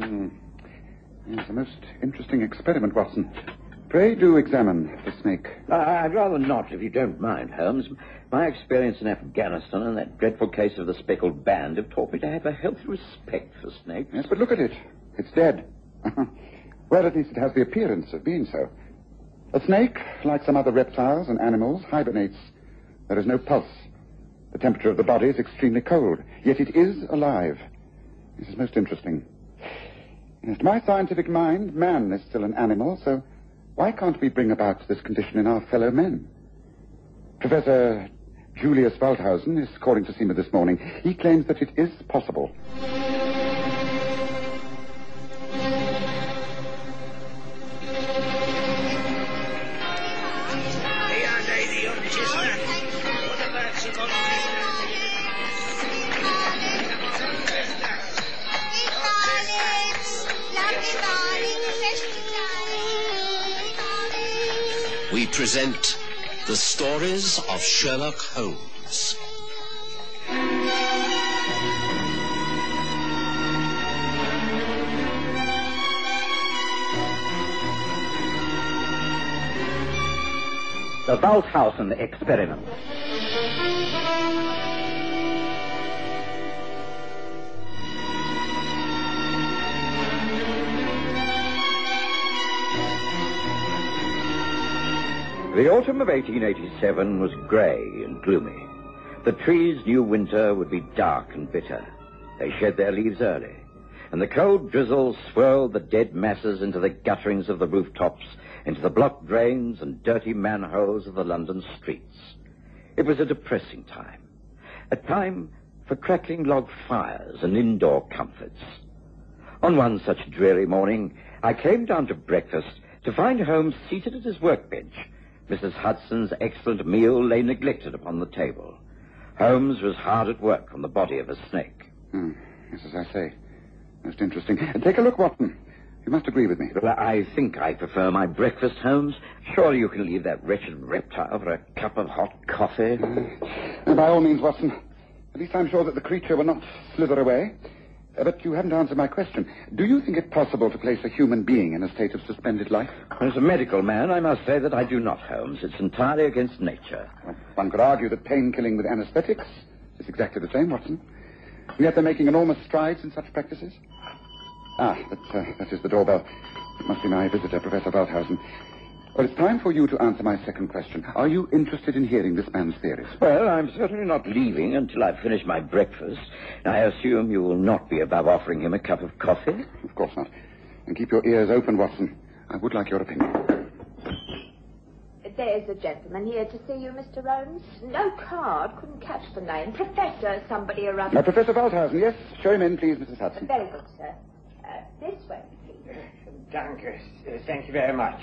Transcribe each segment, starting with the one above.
Hmm. It's a most interesting experiment, Watson. Pray do examine the snake. Uh, I'd rather not, if you don't mind, Holmes. My experience in Afghanistan and that dreadful case of the speckled band have taught me to have a healthy respect for snakes. Yes, but look at it. It's dead. well, at least it has the appearance of being so. A snake, like some other reptiles and animals, hibernates. There is no pulse. The temperature of the body is extremely cold, yet it is alive. This is most interesting. To my scientific mind, man is still an animal, so why can't we bring about this condition in our fellow men? Professor Julius Waldhausen is calling to see me this morning. He claims that it is possible. Present the stories of Sherlock Holmes. The Waldhausen experiment. The autumn of 1887 was grey and gloomy. The trees knew winter would be dark and bitter. They shed their leaves early, and the cold drizzle swirled the dead masses into the gutterings of the rooftops, into the blocked drains and dirty manholes of the London streets. It was a depressing time, a time for crackling log fires and indoor comforts. On one such dreary morning, I came down to breakfast to find Holmes seated at his workbench. Mrs. Hudson's excellent meal lay neglected upon the table. Holmes was hard at work on the body of a snake. Hmm. Yes, as I say. Most interesting. And take a look, Watson. You must agree with me. Well, I think I prefer my breakfast, Holmes. Surely you can leave that wretched reptile for a cup of hot coffee. Uh, by all means, Watson. At least I'm sure that the creature will not slither away. Uh, but you haven't answered my question. Do you think it possible to place a human being in a state of suspended life? As a medical man, I must say that I do not, Holmes. It's entirely against nature. Well, one could argue that pain killing with anesthetics is exactly the same, Watson. And yet they're making enormous strides in such practices. Ah, that, uh, that is the doorbell. It must be my visitor, Professor Waldhausen. Well, it's time for you to answer my second question. Are you interested in hearing this man's theories? Well, I'm certainly not leaving until I've finished my breakfast. I assume you will not be above offering him a cup of coffee? Of course not. And keep your ears open, Watson. I would like your opinion. There's a gentleman here to see you, Mr. Holmes. No card. Couldn't catch the name. Professor somebody or other. Now, Professor Waldhausen, yes? Show him in, please, Mrs. Hudson. Very good, sir. Uh, this way, please. Danke. Uh, Thank you very much.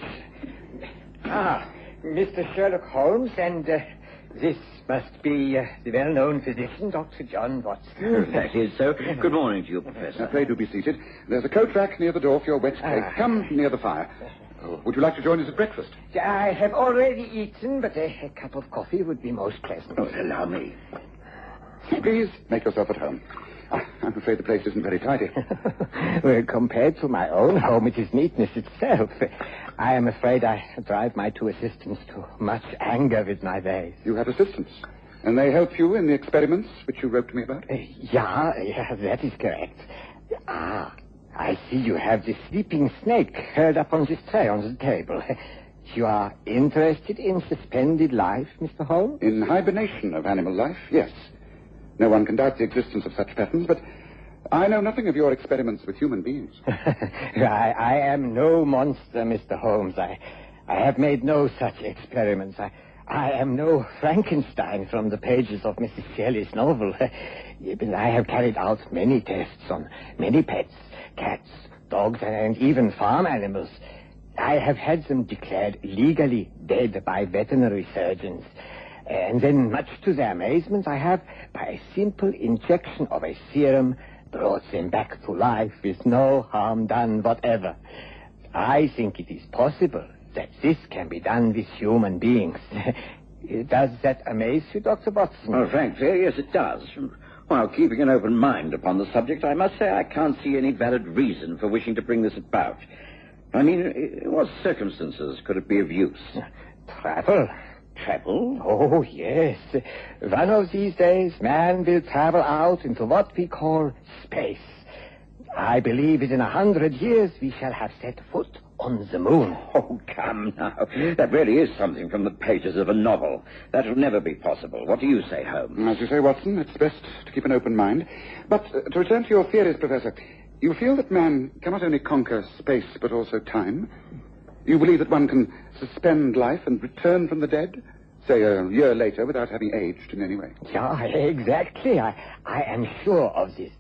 Ah, Mr. Sherlock Holmes, and uh, this must be uh, the well-known physician, Dr. John Watson. That is so. Good morning to you, Professor. Now, pray do be seated. There's a coat rack near the door for your wet coat. Ah. Come near the fire. Oh, would you like to join us at breakfast? I have already eaten, but a, a cup of coffee would be most pleasant. Oh, allow me. Please make yourself at home. I'm afraid the place isn't very tidy. well, compared to my own home, it is neatness itself. I am afraid I drive my two assistants to much anger with my ways. You have assistants. And they help you in the experiments which you wrote to me about? Uh, yeah, yeah, that is correct. Ah, I see you have the sleeping snake curled up on this tray on the table. You are interested in suspended life, Mr. Holmes? In hibernation of animal life, yes. No one can doubt the existence of such patterns, but I know nothing of your experiments with human beings. I, I am no monster, Mr. Holmes. I, I have made no such experiments. I, I am no Frankenstein from the pages of Mrs. Shelley's novel. I have carried out many tests on many pets, cats, dogs, and even farm animals. I have had them declared legally dead by veterinary surgeons. And then, much to their amazement, I have, by a simple injection of a serum, brought them back to life with no harm done whatever. I think it is possible that this can be done with human beings. Does that amaze you, Dr. Watson? Oh, well, frankly, yes, it does. While keeping an open mind upon the subject, I must say I can't see any valid reason for wishing to bring this about. I mean, in what circumstances could it be of use? Travel? Travel? Oh, yes. One of these days, man will travel out into what we call space. I believe within a hundred years we shall have set foot on the moon. Oh, come now. That really is something from the pages of a novel. That'll never be possible. What do you say, Holmes? As you say, Watson, it's best to keep an open mind. But uh, to return to your theories, Professor, you feel that man cannot only conquer space but also time? You believe that one can suspend life and return from the dead? Say a year later without having aged in any way. Yeah, exactly. I, I am sure of this.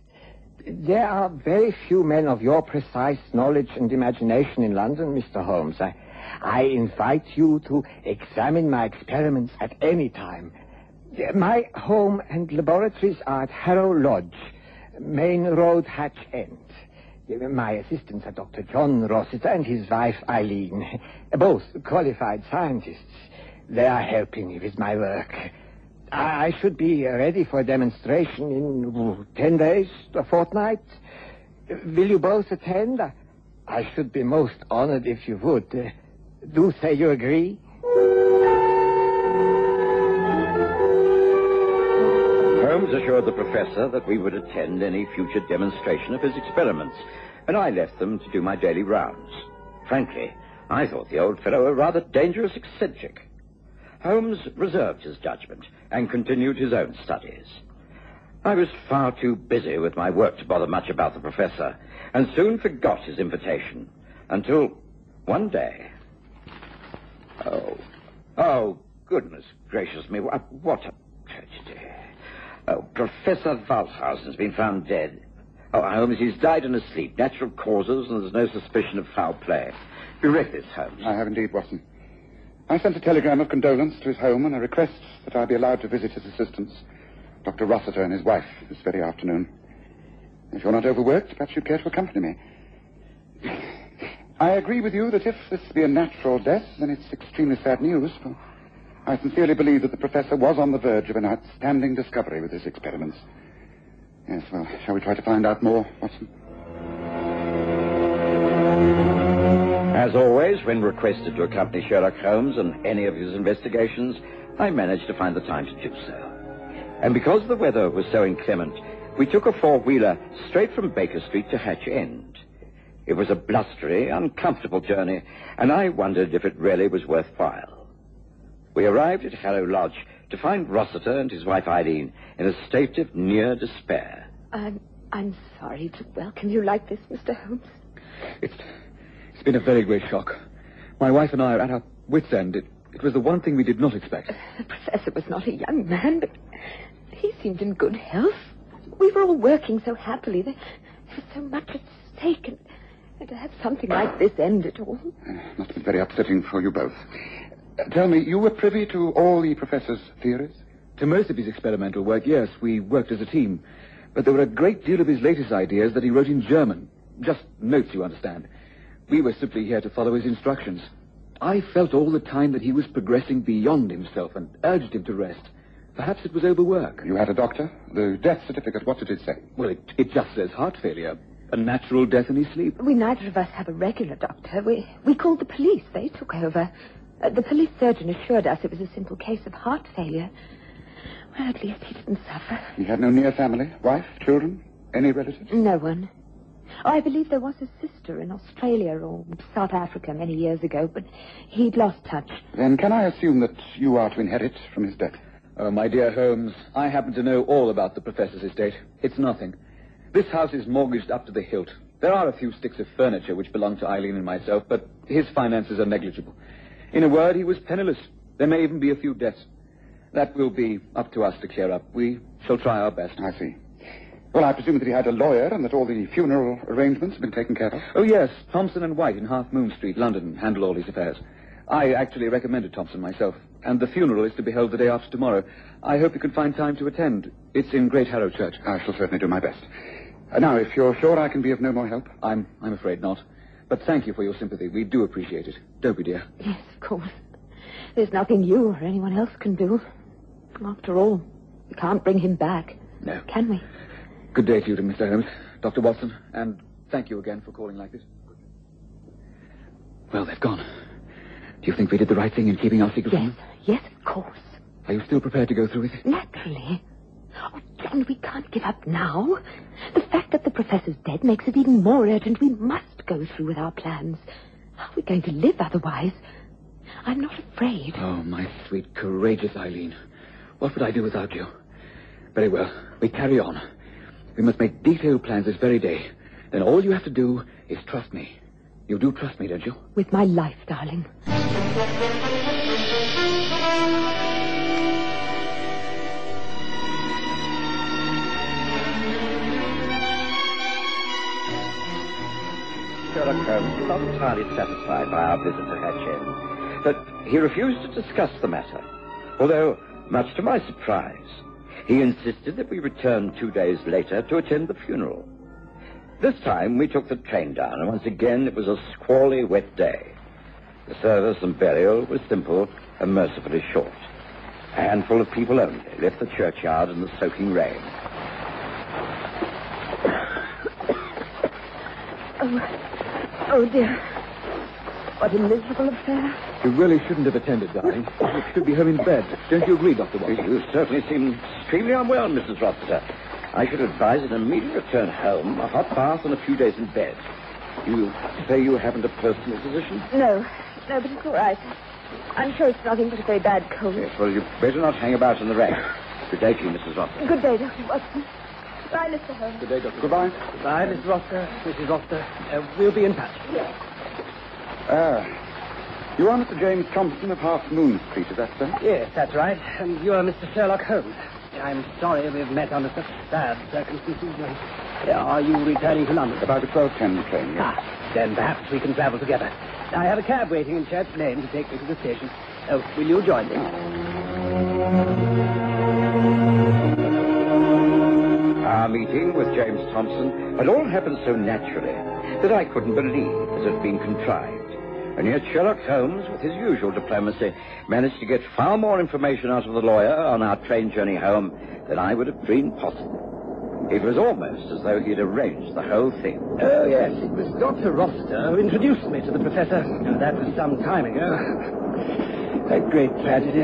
There are very few men of your precise knowledge and imagination in London, Mr. Holmes. I, I invite you to examine my experiments at any time. My home and laboratories are at Harrow Lodge, Main Road, Hatch End. My assistants are Dr. John Rossiter and his wife Eileen, both qualified scientists. They are helping me with my work. I should be ready for a demonstration in ten days, a fortnight. Will you both attend? I should be most honored if you would. Do say you agree. Holmes assured the professor that we would attend any future demonstration of his experiments, and I left them to do my daily rounds. Frankly, I thought the old fellow a rather dangerous eccentric. Holmes reserved his judgment and continued his own studies. I was far too busy with my work to bother much about the professor, and soon forgot his invitation until one day. Oh, oh, goodness gracious me, what, a tragedy. Oh, Professor Waldhausen's been found dead. Oh, Holmes, he's died in his sleep, natural causes, and there's no suspicion of foul play. You read this, Holmes? I have indeed, Watson. I sent a telegram of condolence to his home and a request that I be allowed to visit his assistants, Dr. Rossiter and his wife, this very afternoon. If you're not overworked, perhaps you'd care to accompany me. I agree with you that if this be a natural death, then it's extremely sad news, I sincerely believe that the professor was on the verge of an outstanding discovery with his experiments. Yes, well, shall we try to find out more, Watson? As always, when requested to accompany Sherlock Holmes on any of his investigations, I managed to find the time to do so. And because the weather was so inclement, we took a four-wheeler straight from Baker Street to Hatch End. It was a blustery, uncomfortable journey, and I wondered if it really was worthwhile. We arrived at Harrow Lodge to find Rossiter and his wife Eileen in a state of near despair. I'm, I'm sorry to welcome you like this, Mr. Holmes. It's it's been a very great shock. My wife and I are at our wits' end. It, it was the one thing we did not expect. The professor was not a young man, but he seemed in good health. We were all working so happily. There, there was so much at stake, and, and to have something like this end at all. Uh, must be very upsetting for you both. Tell me, you were privy to all the professor's theories? To most of his experimental work, yes, we worked as a team. But there were a great deal of his latest ideas that he wrote in German. Just notes, you understand. We were simply here to follow his instructions. I felt all the time that he was progressing beyond himself and urged him to rest. Perhaps it was overwork. You had a doctor? The death certificate, what did it say? Well, it, it just says heart failure. A natural death in his sleep. We neither of us have a regular doctor. We, we called the police. They took over. Uh, the police surgeon assured us it was a simple case of heart failure. Well, at least he didn't suffer. He had no near family? Wife? Children? Any relatives? No one. Oh, I believe there was a sister in Australia or South Africa many years ago, but he'd lost touch. Then can I assume that you are to inherit from his death? Oh, my dear Holmes, I happen to know all about the professor's estate. It's nothing. This house is mortgaged up to the hilt. There are a few sticks of furniture which belong to Eileen and myself, but his finances are negligible. In a word, he was penniless. There may even be a few debts. That will be up to us to clear up. We shall try our best. I see. Well, I presume that he had a lawyer and that all the funeral arrangements have been taken care of. Oh, yes. Thompson and White in Half Moon Street, London, handle all these affairs. I actually recommended Thompson myself, and the funeral is to be held the day after tomorrow. I hope you can find time to attend. It's in Great Harrow Church. I shall certainly do my best. Uh, now, if you're sure I can be of no more help. I'm, I'm afraid not. But thank you for your sympathy. We do appreciate it. Don't we, dear? Yes, of course. There's nothing you or anyone else can do. After all, we can't bring him back. No. Can we? Good day to you, to Mr. Holmes, Dr. Watson, and thank you again for calling like this. Well, they've gone. Do you think we did the right thing in keeping our secret from Yes. them? Yes, of course. Are you still prepared to go through with it? Naturally. Oh, John, we can't give up now. The fact that the professor's dead makes it even more urgent. We must go through with our plans. How are we going to live otherwise? I'm not afraid. Oh, my sweet, courageous Eileen. What would I do without you? Very well. We carry on. We must make detailed plans this very day. Then all you have to do is trust me. You do trust me, don't you? With my life, darling. Sherlock Holmes was not entirely satisfied by our visit to Hatch End, but he refused to discuss the matter. Although, much to my surprise, he insisted that we return two days later to attend the funeral. This time we took the train down, and once again it was a squally wet day. The service and burial was simple and mercifully short. A handful of people only left the churchyard in the soaking rain. Oh, oh dear. What a miserable affair. You really shouldn't have attended, darling. You should be home in bed. Don't you agree, Dr. Watson? You certainly seem extremely unwell, Mrs. Rossiter. I should advise an immediate return home, a hot bath, and a few days in bed. You say you haven't a personal physician? No, no, but it's all right. I'm sure it's nothing but a very bad cold. Yes, well, you'd better not hang about in the rain. Good day to you, Mrs. Rossiter. Good day, Dr. Watson. Bye, Mr. Holmes. Good day, Dr. Goodbye. Bye, Miss Rossiter, Mrs. Rossiter. Uh, we'll be in touch. Yes. Ah. You are Mr. James Thompson of Half Moon Street, is that so? Yes, that's right. And you are Mr. Sherlock Holmes. I'm sorry we've met under such sad circumstances. Uh, Are you returning to London? About a 12.10 train, yes. Ah, then perhaps we can travel together. I have a cab waiting in Church Lane to take me to the station. Oh, will you join me? Our meeting with James Thompson had all happened so naturally that I couldn't believe it had been contrived. And yet Sherlock Holmes, with his usual diplomacy, managed to get far more information out of the lawyer on our train journey home than I would have dreamed possible. It was almost as though he had arranged the whole thing. Oh, yes, it was Dr. Rossiter who introduced me to the professor. That was some time ago. A great tragedy.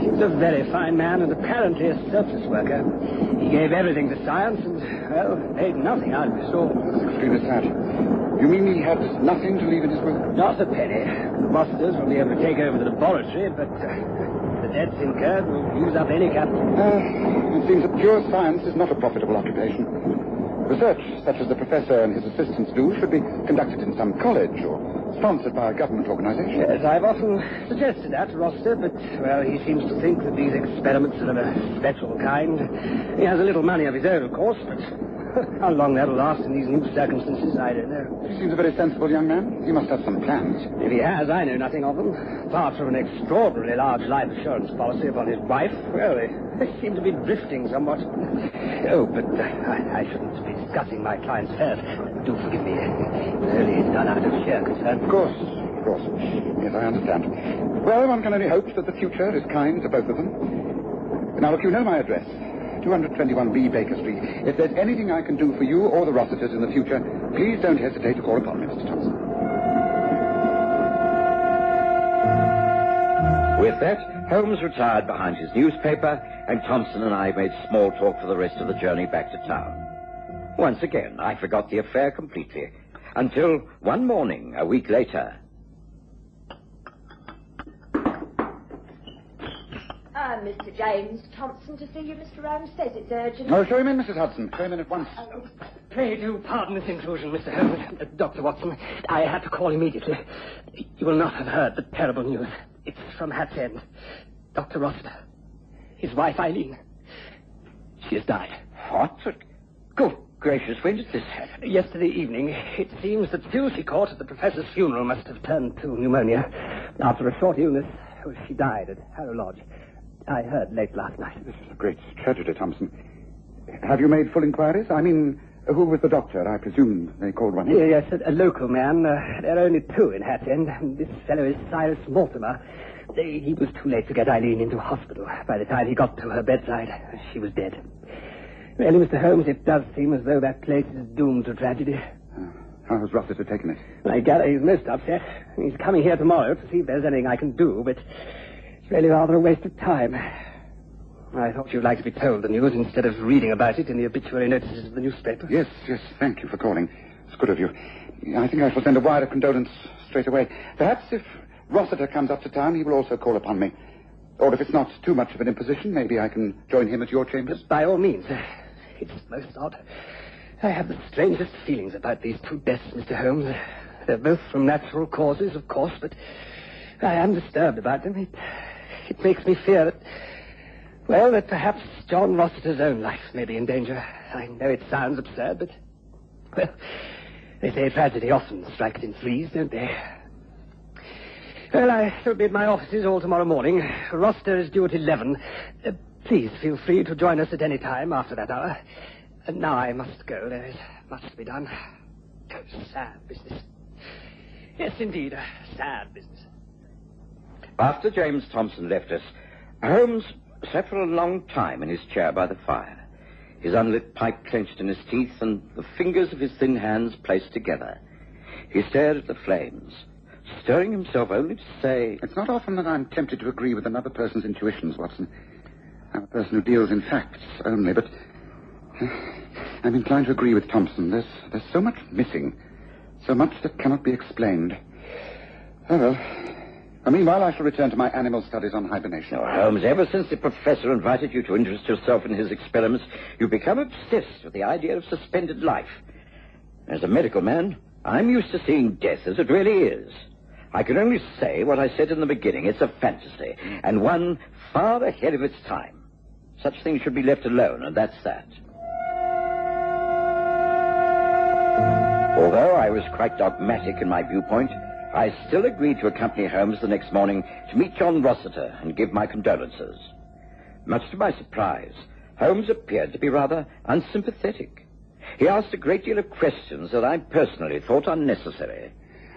He was a very fine man and apparently a surplus worker. He gave everything to science and, well, paid nothing out of his soul. Extremely sad. You mean he had nothing to leave in his will? Not a penny. The Rossiters will be able to take over the laboratory, but uh, the debts incurred will use up any capital. Uh, it seems that pure science is not a profitable occupation. Research, such as the professor and his assistants do, should be conducted in some college or sponsored by a government organization. Yes, I've often suggested that to Rossiter, but, well, he seems to think that these experiments are of a special kind. He has a little money of his own, of course, but how long that'll last in these new circumstances, I don't know. He seems a very sensible young man. He must have some plans. If he has, I know nothing of them. Apart from an extraordinarily large life assurance policy upon his wife, well, they, they seem to be drifting somewhat. Oh, but uh, I, I shouldn't be discussing my client's affairs. Do forgive me. It's only done out of sheer concern. Of course, of course. Yes, I understand. Well, one can only hope that the future is kind to both of them. Now, look, you know my address. 221B Baker Street. If there's anything I can do for you or the Rossiters in the future, please don't hesitate to call upon me, Mr. Thompson. With that, Holmes retired behind his newspaper, and Thompson and I made small talk for the rest of the journey back to town. Once again, I forgot the affair completely, until one morning, a week later, Ah, Mr. James Thompson to see you. Mr. Holmes says it's urgent. Oh, show him in, Mrs. Hudson. Show him in at once. Pray do pardon this intrusion, Mr. Holmes. Uh, Dr. Watson, I had to call immediately. You will not have heard the terrible news. It's from Hatch End. Dr. Rossiter. His wife, Eileen. She has died. what? Good gracious, when did this happen? Yesterday evening, it seems that still she caught at the professor's funeral must have turned to pneumonia. After a short illness, she died at Harrow Lodge. I heard late last night. This is a great tragedy, Thompson. Have you made full inquiries? I mean, who was the doctor? I presume they called one in. Yes, a, a local man. Uh, there are only two in Hatch End. This fellow is Cyrus Mortimer. They- He was too late to get Eileen into hospital. By the time he got to her bedside, she was dead. Really, Mr. Holmes, it does seem as though that place is doomed to tragedy. How has Rossiter taken it? I gather he's most upset. He's coming here tomorrow to see if there's anything I can do, but it's really rather a waste of time. I thought you'd like to be told the news instead of reading about it in the obituary notices of the newspaper. Yes, yes, thank you for calling. It's good of you. I think I shall send a wire of condolence straight away. Perhaps if Rossiter comes up to town, he will also call upon me. Or if it's not too much of an imposition, maybe I can join him at your chambers. By all means. Uh, it's most odd. I have the strangest feelings about these two deaths, Mr. Holmes. They're both from natural causes, of course, but I am disturbed about them. It, it makes me fear that, well, that perhaps John Rossiter's own life may be in danger. I know it sounds absurd, but, well, they say tragedy often strikes in threes, don't they? Well, I shall be at my offices all tomorrow morning. Rossiter is due at 11. Uh, please feel free to join us at any time after that hour. And now I must go. There is much to be done. Sad business. Yes, indeed, a sad business. After James Thompson left us, Holmes sat for a long time in his chair by the fire, his unlit pipe clenched in his teeth and the fingers of his thin hands placed together. He stared at the flames, stirring himself only to say, It's not often that I'm tempted to agree with another person's intuitions, Watson. I'm a person who deals in facts only, but uh, I'm inclined to agree with Thompson. There's, there's so much missing, so much that cannot be explained. Oh, well. And meanwhile, I shall return to my animal studies on hibernation. Oh, Holmes, ever since the professor invited you to interest yourself in his experiments, you've become obsessed with the idea of suspended life. As a medical man, I'm used to seeing death as it really is. I can only say what I said in the beginning. It's a fantasy, and one far ahead of its time. Such things should be left alone, and that's that. Although I was quite dogmatic in my viewpoint, I still agreed to accompany Holmes the next morning to meet John Rossiter and give my condolences. Much to my surprise, Holmes appeared to be rather unsympathetic. He asked a great deal of questions that I personally thought unnecessary.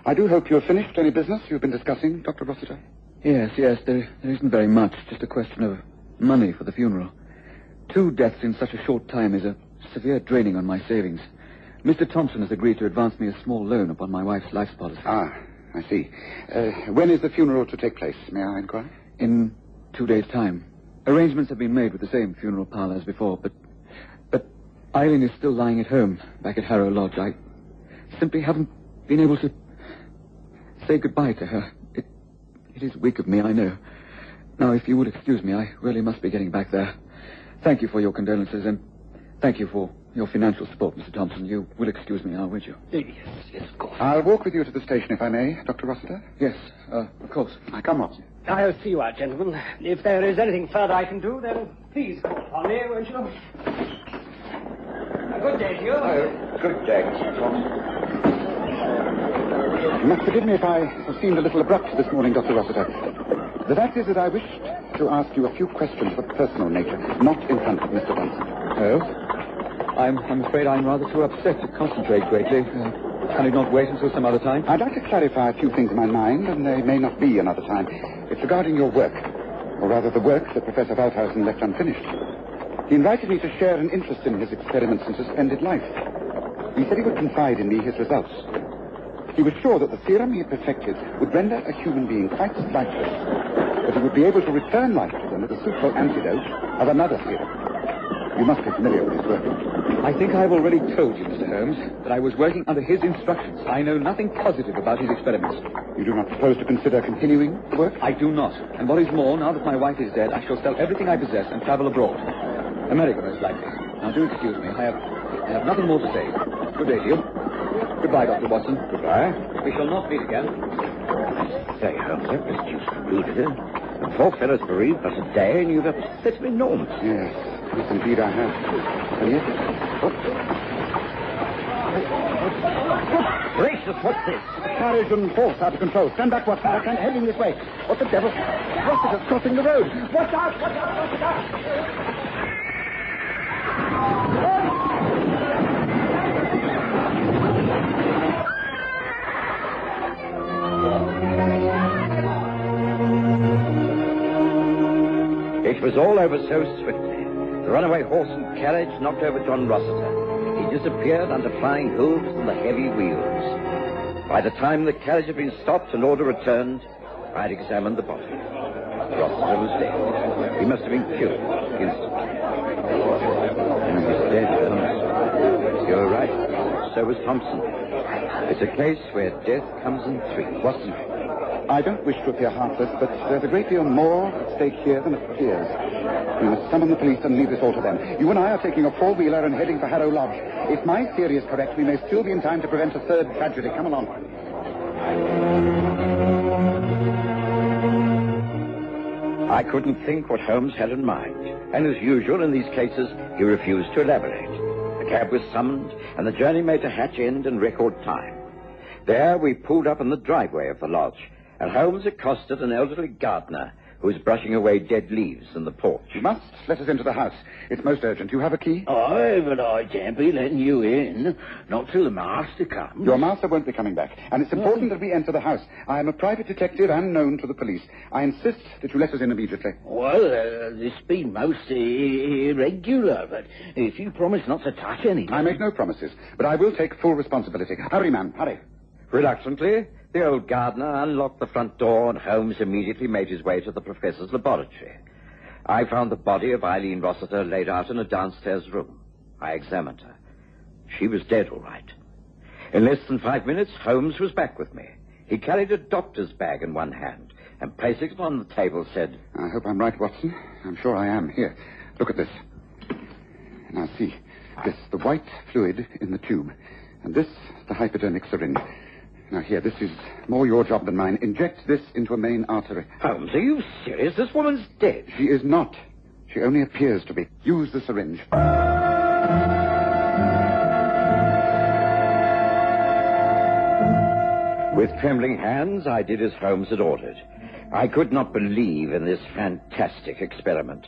I do hope you have finished any business you've been discussing, Dr. Rossiter. Yes, yes, there, there isn't very much. Just a question of money for the funeral. Two deaths in such a short time is a severe draining on my savings. Mr. Thompson has agreed to advance me a small loan upon my wife's life policy. Ah, I see. Uh, when is the funeral to take place, may I inquire? In two days' time. Arrangements have been made with the same funeral parlor as before, but but Eileen is still lying at home, back at Harrow Lodge. I simply haven't been able to say goodbye to her. It it is weak of me, I know. Now, if you would excuse me, I really must be getting back there. Thank you for your condolences, and thank you for your financial support, Mr. Thompson. You will excuse me now, won't you? Yes, yes, of course. I'll walk with you to the station, if I may, Dr. Rossiter. Yes, uh, of course. I come, Watson. I'll see you out, gentlemen. If there is anything further I can do, then please call upon me, won't you? A good day to you. Good day, Mr. Thompson. You must forgive me if I have seemed a little abrupt this morning, Dr. Rossiter. The fact is that I wished to ask you a few questions of a personal nature, not in front of Mr. Bunsen. Oh? I'm, I'm afraid I'm rather too upset to concentrate greatly. Uh, can it not wait until some other time? I'd like to clarify a few things in my mind, and they may not be another time. It's regarding your work, or rather the work that Professor Waldhausen left unfinished. He invited me to share an interest in his experiments in suspended life. He said he would confide in me his results. He was sure that the serum he had perfected would render a human being quite lifeless, but he would be able to return life to them with a suitable antidote of another serum. You must be familiar with his work. I think I've already told you, Mr. Holmes, that I was working under his instructions. I know nothing positive about his experiments. You do not propose to consider continuing the work? I do not. And what is more, now that my wife is dead, I shall sell everything I possess and travel abroad. America, most likely. Now, do excuse me. I have, I have nothing more to say. Good day to you. Goodbye, Dr. Watson. Goodbye. We shall not meet again. Say, Holmes, that was just rude of you. The poor fellow's bereaved but a day, and you've upset him enormously. Yes, yes, indeed I have. And yet, what? Gracious, what's this? Carriage and horse out of control. Stand back, Watson. I can't heading this way. What the devil? Rossiter's crossing the road. Watch out! Watch out! Watch out! It was all over so swiftly. The runaway horse and carriage knocked over John Rossiter. He disappeared under flying hooves and the heavy wheels. By the time the carriage had been stopped and order returned, I had examined the body. Rossiter was dead. He must have been killed instantly. And he was dead. You're right. So was Thompson. It's a case where death comes in threes. Watson, I don't wish to appear heartless, but there's a great deal more at stake here than appears. We must summon the police and leave this all to them. You and I are taking a four-wheeler and heading for Harrow Lodge. If my theory is correct, we may still be in time to prevent a third tragedy. Come along. I couldn't think what Holmes had in mind. And as usual in these cases, he refused to elaborate. The cab was summoned, and the journey made to Hatch End in record time. There we pulled up in the driveway of the lodge, and Holmes accosted an elderly gardener who was brushing away dead leaves in the porch. You must let us into the house. It's most urgent. You have a key? Aye, but I can't be letting you in. Not till the master comes. Your master won't be coming back, and it's important that we enter the house. I am a private detective and known to the police. I insist that you let us in immediately. Well, uh, this been most i- irregular, but if you promise not to touch anything... I make no promises, but I will take full responsibility. Hurry, man, hurry. Reluctantly, the old gardener unlocked the front door, and Holmes immediately made his way to the professor's laboratory. I found the body of Eileen Rossiter laid out in a downstairs room. I examined her. She was dead, all right. In less than five minutes, Holmes was back with me. He carried a doctor's bag in one hand, and placing it on the table, said, I hope I'm right, Watson. I'm sure I am. Here, look at this. Now, see. This, the white fluid in the tube. And this, the hypodermic syringe. Now, here, this is more your job than mine. Inject this into a main artery. Holmes, are you serious? This woman's dead. She is not. She only appears to be. Use the syringe. With trembling hands, I did as Holmes had ordered. I could not believe in this fantastic experiment.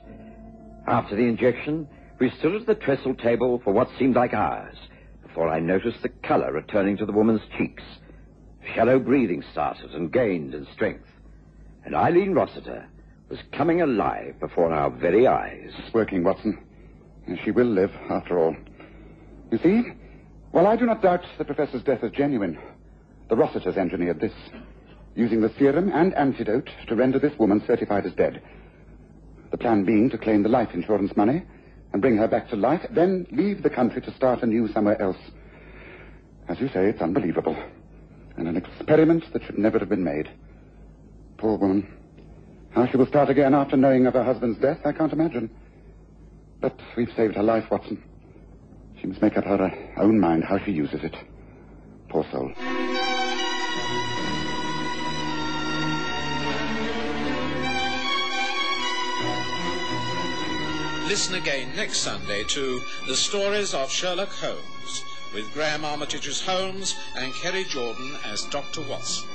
After the injection, we stood at the trestle table for what seemed like hours before I noticed the color returning to the woman's cheeks. Shallow breathing started and gained in strength. And Eileen Rossiter was coming alive before our very eyes. It's working, Watson. And she will live, after all. You see? While I do not doubt the professor's death is genuine, the Rossiters engineered this, using the serum and antidote to render this woman certified as dead. The plan being to claim the life insurance money and bring her back to life, then leave the country to start anew somewhere else. As you say, it's unbelievable. And an experiment that should never have been made. Poor woman. How she will start again after knowing of her husband's death, I can't imagine. But we've saved her life, Watson. She must make up her uh, own mind how she uses it. Poor soul. Listen again next Sunday to The Stories of Sherlock Holmes with Graham Armitage as Holmes and Kerry Jordan as Dr. Watson.